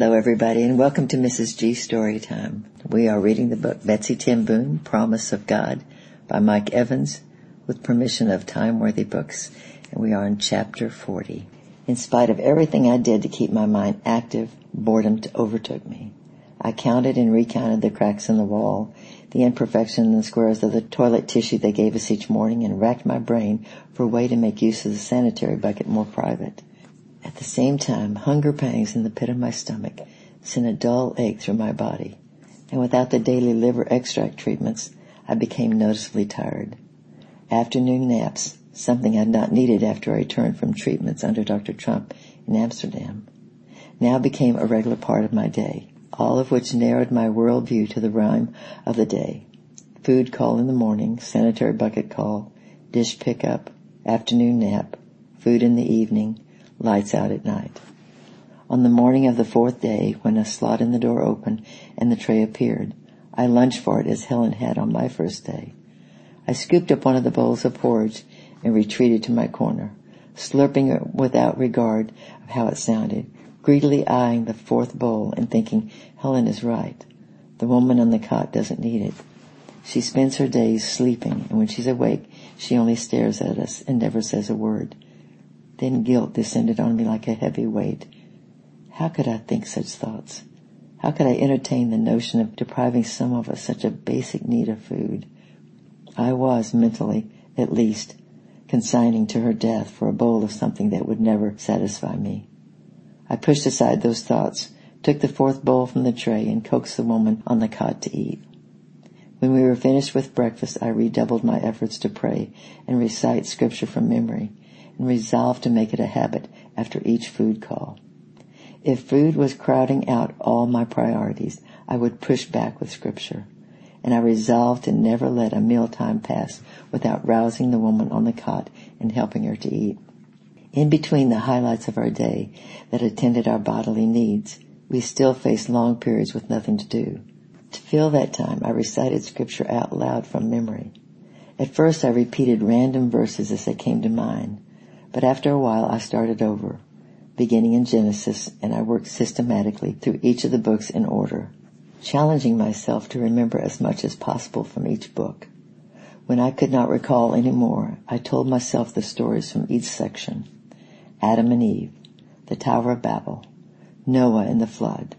Hello everybody and welcome to Mrs. G Storytime. We are reading the book Betsie Ten Boom, Promise of God by Mike Evans with permission of Timeworthy Books and we are in chapter 40. In spite of everything I did to keep my mind active, boredom overtook me. I counted and recounted the cracks in the wall, the imperfections in the squares of the toilet tissue they gave us each morning and racked my brain for a way to make use of the sanitary bucket more private. At the same time, hunger pangs in the pit of my stomach sent a dull ache through my body, and without the daily liver extract treatments, I became noticeably tired. Afternoon naps, something I had not needed after I returned from treatments under Dr. Trump in Amsterdam, now became a regular part of my day, all of which narrowed my world view to the rhyme of the day. Food call in the morning, sanitary bucket call, dish pickup, afternoon nap, food in the evening, lights out at night. On the morning of the fourth day, when a slot in the door opened and the tray appeared, I lunged for it as Helen had on my first day. I scooped up one of the bowls of porridge and retreated to my corner, slurping it without regard of how it sounded, greedily eyeing the fourth bowl and thinking, Helen is right. The woman on the cot doesn't need it. She spends her days sleeping, and when she's awake, she only stares at us and never says a word. Then guilt descended on me like a heavy weight. How could I think such thoughts? How could I entertain the notion of depriving some of us such a basic need of food? I was, mentally, at least, consigning to her death for a bowl of something that would never satisfy me. I pushed aside those thoughts, took the fourth bowl from the tray, and coaxed the woman on the cot to eat. When we were finished with breakfast, I redoubled my efforts to pray and recite scripture from memory, and resolved to make it a habit after each food call. If food was crowding out all my priorities, I would push back with scripture. And I resolved to never let a mealtime pass without rousing the woman on the cot and helping her to eat. In between the highlights of our day that attended our bodily needs, we still faced long periods with nothing to do. To fill that time, I recited scripture out loud from memory. At first I repeated random verses as they came to mind, but after a while I started over, beginning in Genesis, and I worked systematically through each of the books in order, challenging myself to remember as much as possible from each book. When I could not recall any more, I told myself the stories from each section. Adam and Eve, the Tower of Babel, Noah and the flood.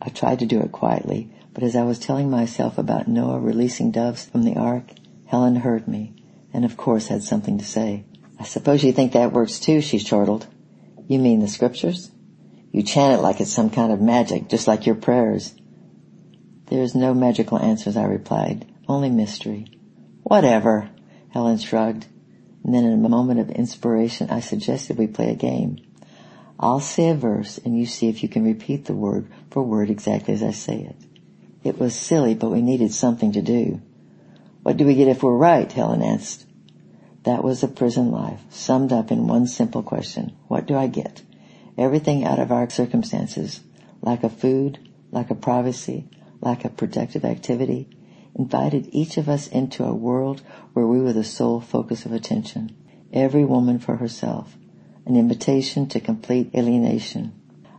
I tried to do it quietly, but as I was telling myself about Noah releasing doves from the ark, Helen heard me, and of course had something to say. I suppose you think that works too, she chortled. You mean the scriptures? You chant it like it's some kind of magic, just like your prayers. There's no magical answers, I replied. Only mystery. Whatever, Helen shrugged. And then in a moment of inspiration, I suggested we play a game. I'll say a verse and you see if you can repeat the word for word exactly as I say it. It was silly, but we needed something to do. What do we get if we're right? Helen asked. That was a prison life, summed up in one simple question. What do I get? Everything out of our circumstances, lack of food, lack of privacy, lack of productive activity, invited each of us into a world where we were the sole focus of attention. Every woman for herself. An invitation to complete alienation.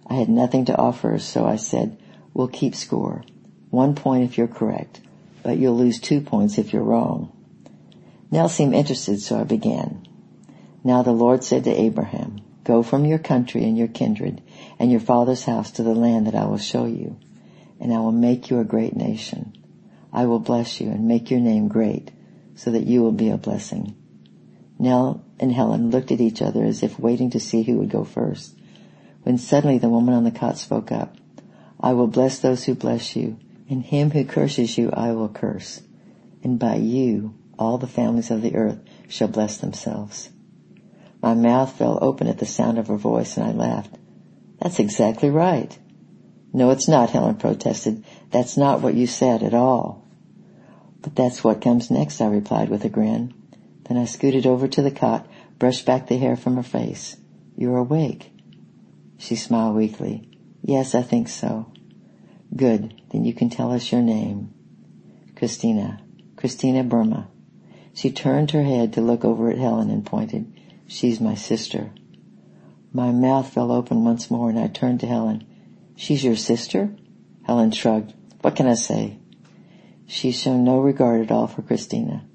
I had nothing to offer, so I said, we'll keep score. One point if you're correct, but you'll lose two points if you're wrong. Nell seemed interested, so I began. Now the Lord said to Abraham, Go from your country and your kindred and your father's house to the land that I will show you, and I will make you a great nation. I will bless you and make your name great, so that you will be a blessing. Nell and Helen looked at each other as if waiting to see who would go first, when suddenly the woman on the cot spoke up. I will bless those who bless you, and him who curses you I will curse, and by you all the families of the earth shall bless themselves. My mouth fell open at the sound of her voice and I laughed. That's exactly right. No, it's not, Helen protested. That's not what you said at all. But that's what comes next, I replied with a grin. Then I scooted over to the cot, brushed back the hair from her face. You're awake. She smiled weakly. Yes, I think so. Good. Then you can tell us your name. Christina. Christina Burma. She turned her head to look over at Helen and pointed. She's my sister. My mouth fell open once more and I turned to Helen. She's your sister? Helen shrugged. What can I say? She's shown no regard at all for Christina.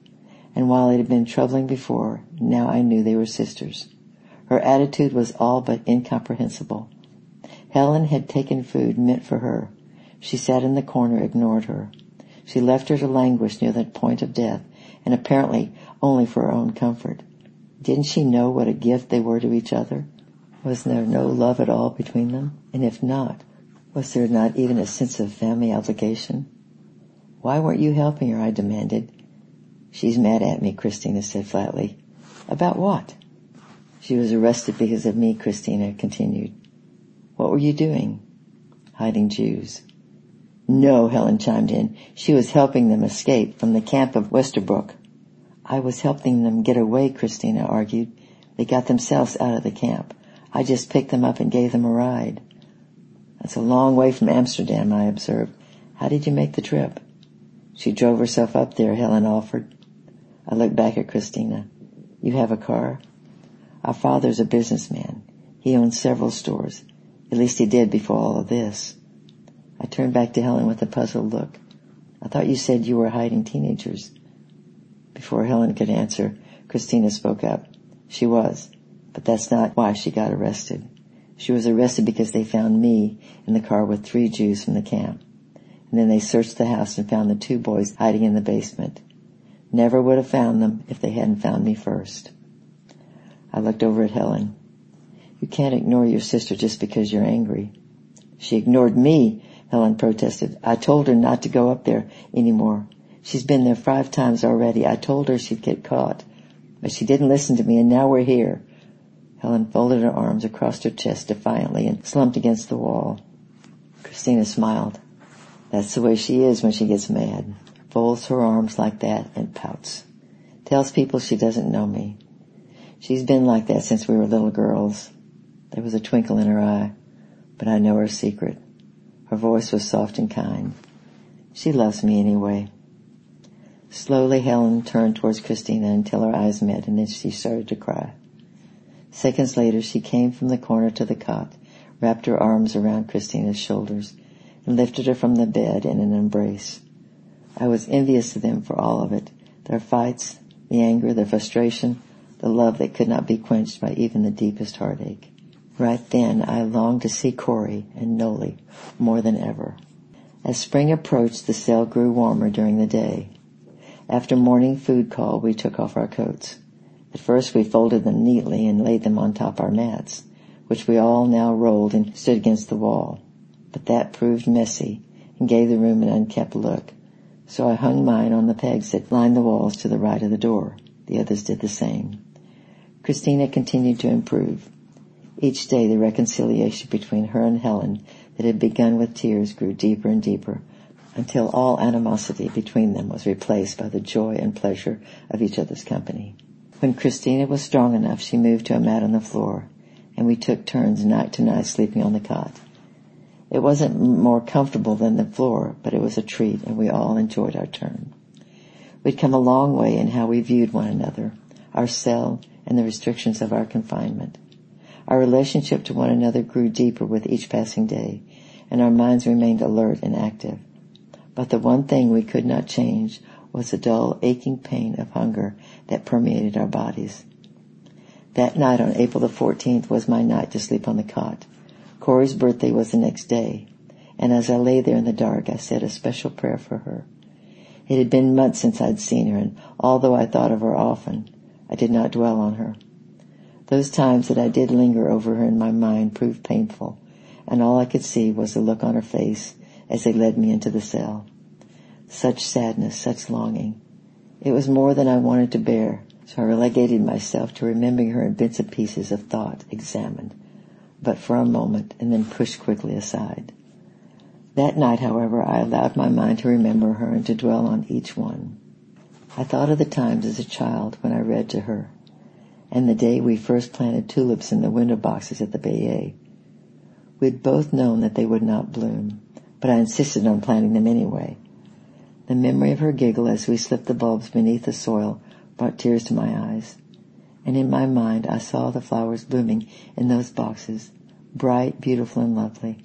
And while it had been troubling before, now I knew they were sisters. Her attitude was all but incomprehensible. Helen had taken food meant for her. She sat in the corner, ignored her. She left her to languish near the point of death, and apparently only for her own comfort. Didn't she know what a gift they were to each other? Was there no love at all between them? And if not, was there not even a sense of family obligation? Why weren't you helping her? I demanded. She's mad at me, Christina said flatly. About what? She was arrested because of me, Christina continued. What were you doing? Hiding Jews. No, Helen chimed in. She was helping them escape from the camp of Westerbork. I was helping them get away, Christina argued. They got themselves out of the camp. I just picked them up and gave them a ride. That's a long way from Amsterdam, I observed. How did you make the trip? She drove herself up there, Helen offered. I looked back at Christina. You have a car? Our father's a businessman. He owns several stores. At least he did before all of this. I turned back to Helen with a puzzled look. I thought you said you were hiding teenagers. Before Helen could answer, Christina spoke up. She was, but that's not why she got arrested. She was arrested because they found me in the car with three Jews from the camp. And then they searched the house and found the two boys hiding in the basement. Never would have found them if they hadn't found me first. I looked over at Helen. You can't ignore your sister just because you're angry. She ignored me Helen protested. I told her not to go up there anymore. She's been there five times already. I told her she'd get caught. But she didn't listen to me and now we're here. Helen folded her arms across her chest defiantly and slumped against the wall. Christina smiled. That's the way she is when she gets mad. Folds her arms like that and pouts. Tells people she doesn't know me. She's been like that since we were little girls. There was a twinkle in her eye, but I know her secret. Her voice was soft and kind. She loves me anyway. Slowly Helen turned towards Christina until her eyes met and then she started to cry. Seconds later she came from the corner to the cot, wrapped her arms around Christina's shoulders, and lifted her from the bed in an embrace. I was envious of them for all of it. Their fights, the anger, the frustration, the love that could not be quenched by even the deepest heartache. Right then I longed to see Corrie and Nollie more than ever. As spring approached, the cell grew warmer during the day. After morning food call, we took off our coats. At first we folded them neatly and laid them on top of our mats, which we all now rolled and stood against the wall. But that proved messy and gave the room an unkempt look. So I hung mine on the pegs that lined the walls to the right of the door. The others did the same. Christina continued to improve. Each day the reconciliation between her and Helen that had begun with tears grew deeper and deeper until all animosity between them was replaced by the joy and pleasure of each other's company. When Christina was strong enough, she moved to a mat on the floor, and we took turns night to night sleeping on the cot. It wasn't more comfortable than the floor, but it was a treat, and we all enjoyed our turn. We'd come a long way in how we viewed one another, our cell, and the restrictions of our confinement. Our relationship to one another grew deeper with each passing day, and our minds remained alert and active. But the one thing we could not change was the dull, aching pain of hunger that permeated our bodies. That night on April the 14th was my night to sleep on the cot. Corrie's birthday was the next day, and as I lay there in the dark, I said a special prayer for her. It had been months since I'd seen her, and although I thought of her often, I did not dwell on her. Those times that I did linger over her in my mind proved painful, and all I could see was the look on her face as they led me into the cell. Such sadness, such longing. It was more than I wanted to bear, so I relegated myself to remembering her in bits and pieces of thought examined, but for a moment and then pushed quickly aside. That night, however, I allowed my mind to remember her and to dwell on each one. I thought of the times as a child when I read to her, and the day we first planted tulips in the window boxes at the Beje. We'd both known that they would not bloom, but I insisted on planting them anyway. The memory of her giggle as we slipped the bulbs beneath the soil brought tears to my eyes. And in my mind I saw the flowers blooming in those boxes, bright, beautiful, and lovely.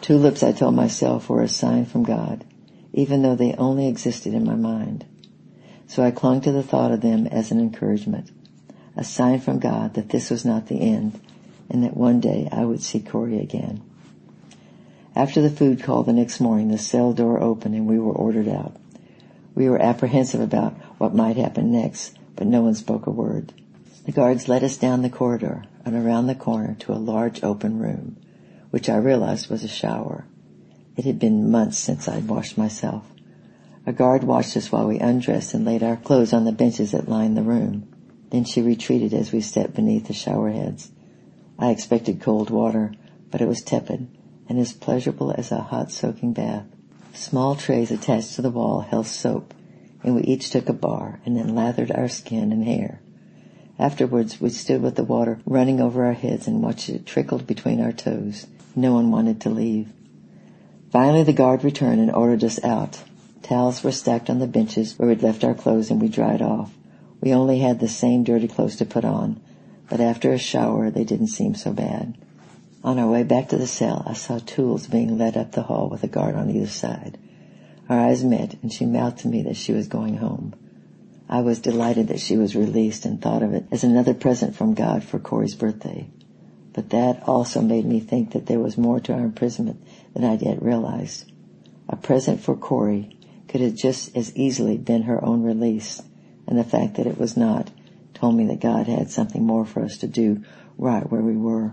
Tulips, I told myself, were a sign from God, even though they only existed in my mind. So I clung to the thought of them as an encouragement, a sign from God that this was not the end, and that one day I would see Corrie again. After the food call the next morning, the cell door opened and we were ordered out. We were apprehensive about what might happen next, but no one spoke a word. The guards led us down the corridor and around the corner to a large open room, which I realized was a shower. It had been months since I'd washed myself. A guard watched us while we undressed and laid our clothes on the benches that lined the room. Then she retreated as we stepped beneath the shower heads. I expected cold water, but it was tepid and as pleasurable as a hot soaking bath. Small trays attached to the wall held soap, and we each took a bar and then lathered our skin and hair. Afterwards, we stood with the water running over our heads and watched it trickle between our toes. No one wanted to leave. Finally, the guard returned and ordered us out. Towels were stacked on the benches where we'd left our clothes and we dried off. We only had the same dirty clothes to put on, but after a shower, they didn't seem so bad. On our way back to the cell, I saw Toos being led up the hall with a guard on either side. Our eyes met, and she mouthed to me that she was going home. I was delighted that she was released and thought of it as another present from God for Corrie's birthday. But that also made me think that there was more to our imprisonment than I'd yet realized. A present for Corrie could have just as easily been her own release, and the fact that it was not told me that God had something more for us to do right where we were.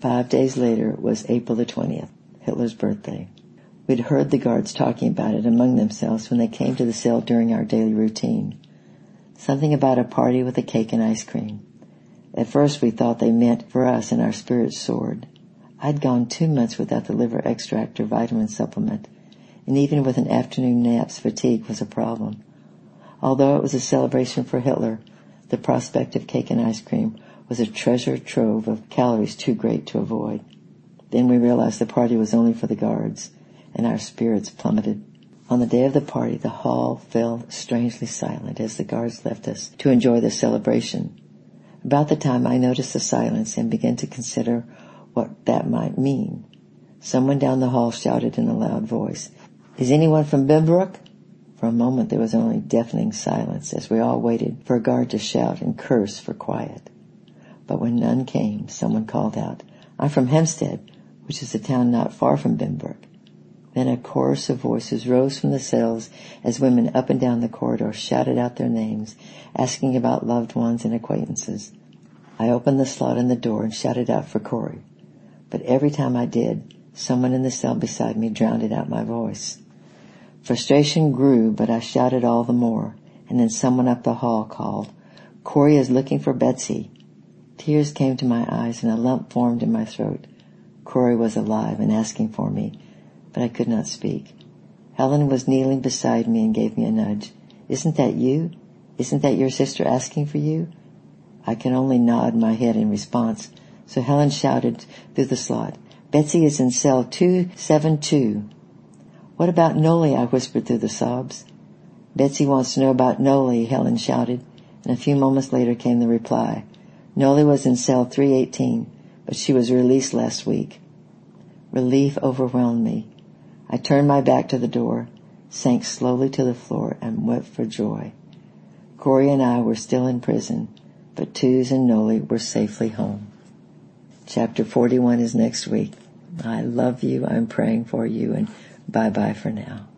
Five days later was April the 20th, Hitler's birthday. We'd heard the guards talking about it among themselves when they came to the cell during our daily routine. Something about a party with a cake and ice cream. At first we thought they meant for us and our spirits soared. I'd gone two months without the liver extract or vitamin supplement, and even with an afternoon nap's fatigue was a problem. Although it was a celebration for Hitler, the prospect of cake and ice cream was a treasure trove of calories too great to avoid. Then we realized the party was only for the guards, and our spirits plummeted. On the day of the party, the hall fell strangely silent as the guards left us to enjoy the celebration. About the time I noticed the silence and began to consider what that might mean. Someone down the hall shouted in a loud voice, Is anyone from Binbrook? For a moment there was only deafening silence as we all waited for a guard to shout and curse for quiet. But when none came, someone called out, I'm from Hempstead, which is a town not far from Binbrook. Then a chorus of voices rose from the cells as women up and down the corridor shouted out their names, asking about loved ones and acquaintances. I opened the slot in the door and shouted out for Corrie. But every time I did, someone in the cell beside me drowned out my voice. Frustration grew, but I shouted all the more, and then someone up the hall called, Corrie is looking for Betsie. Tears came to my eyes and a lump formed in my throat. Corrie was alive and asking for me, but I could not speak. Helen was kneeling beside me and gave me a nudge. Isn't that you? Isn't that your sister asking for you? I can only nod my head in response, so Helen shouted through the slot, Betsie is in cell 272. What about Nollie? I whispered through the sobs. Betsie wants to know about Nollie, Helen shouted, and a few moments later came the reply. Nollie was in cell 318, but she was released last week. Relief overwhelmed me. I turned my back to the door, sank slowly to the floor, and wept for joy. Corrie and I were still in prison, but Toos and Nollie were safely home. Chapter 41 is next week. I love you. I'm praying for you and bye bye for now.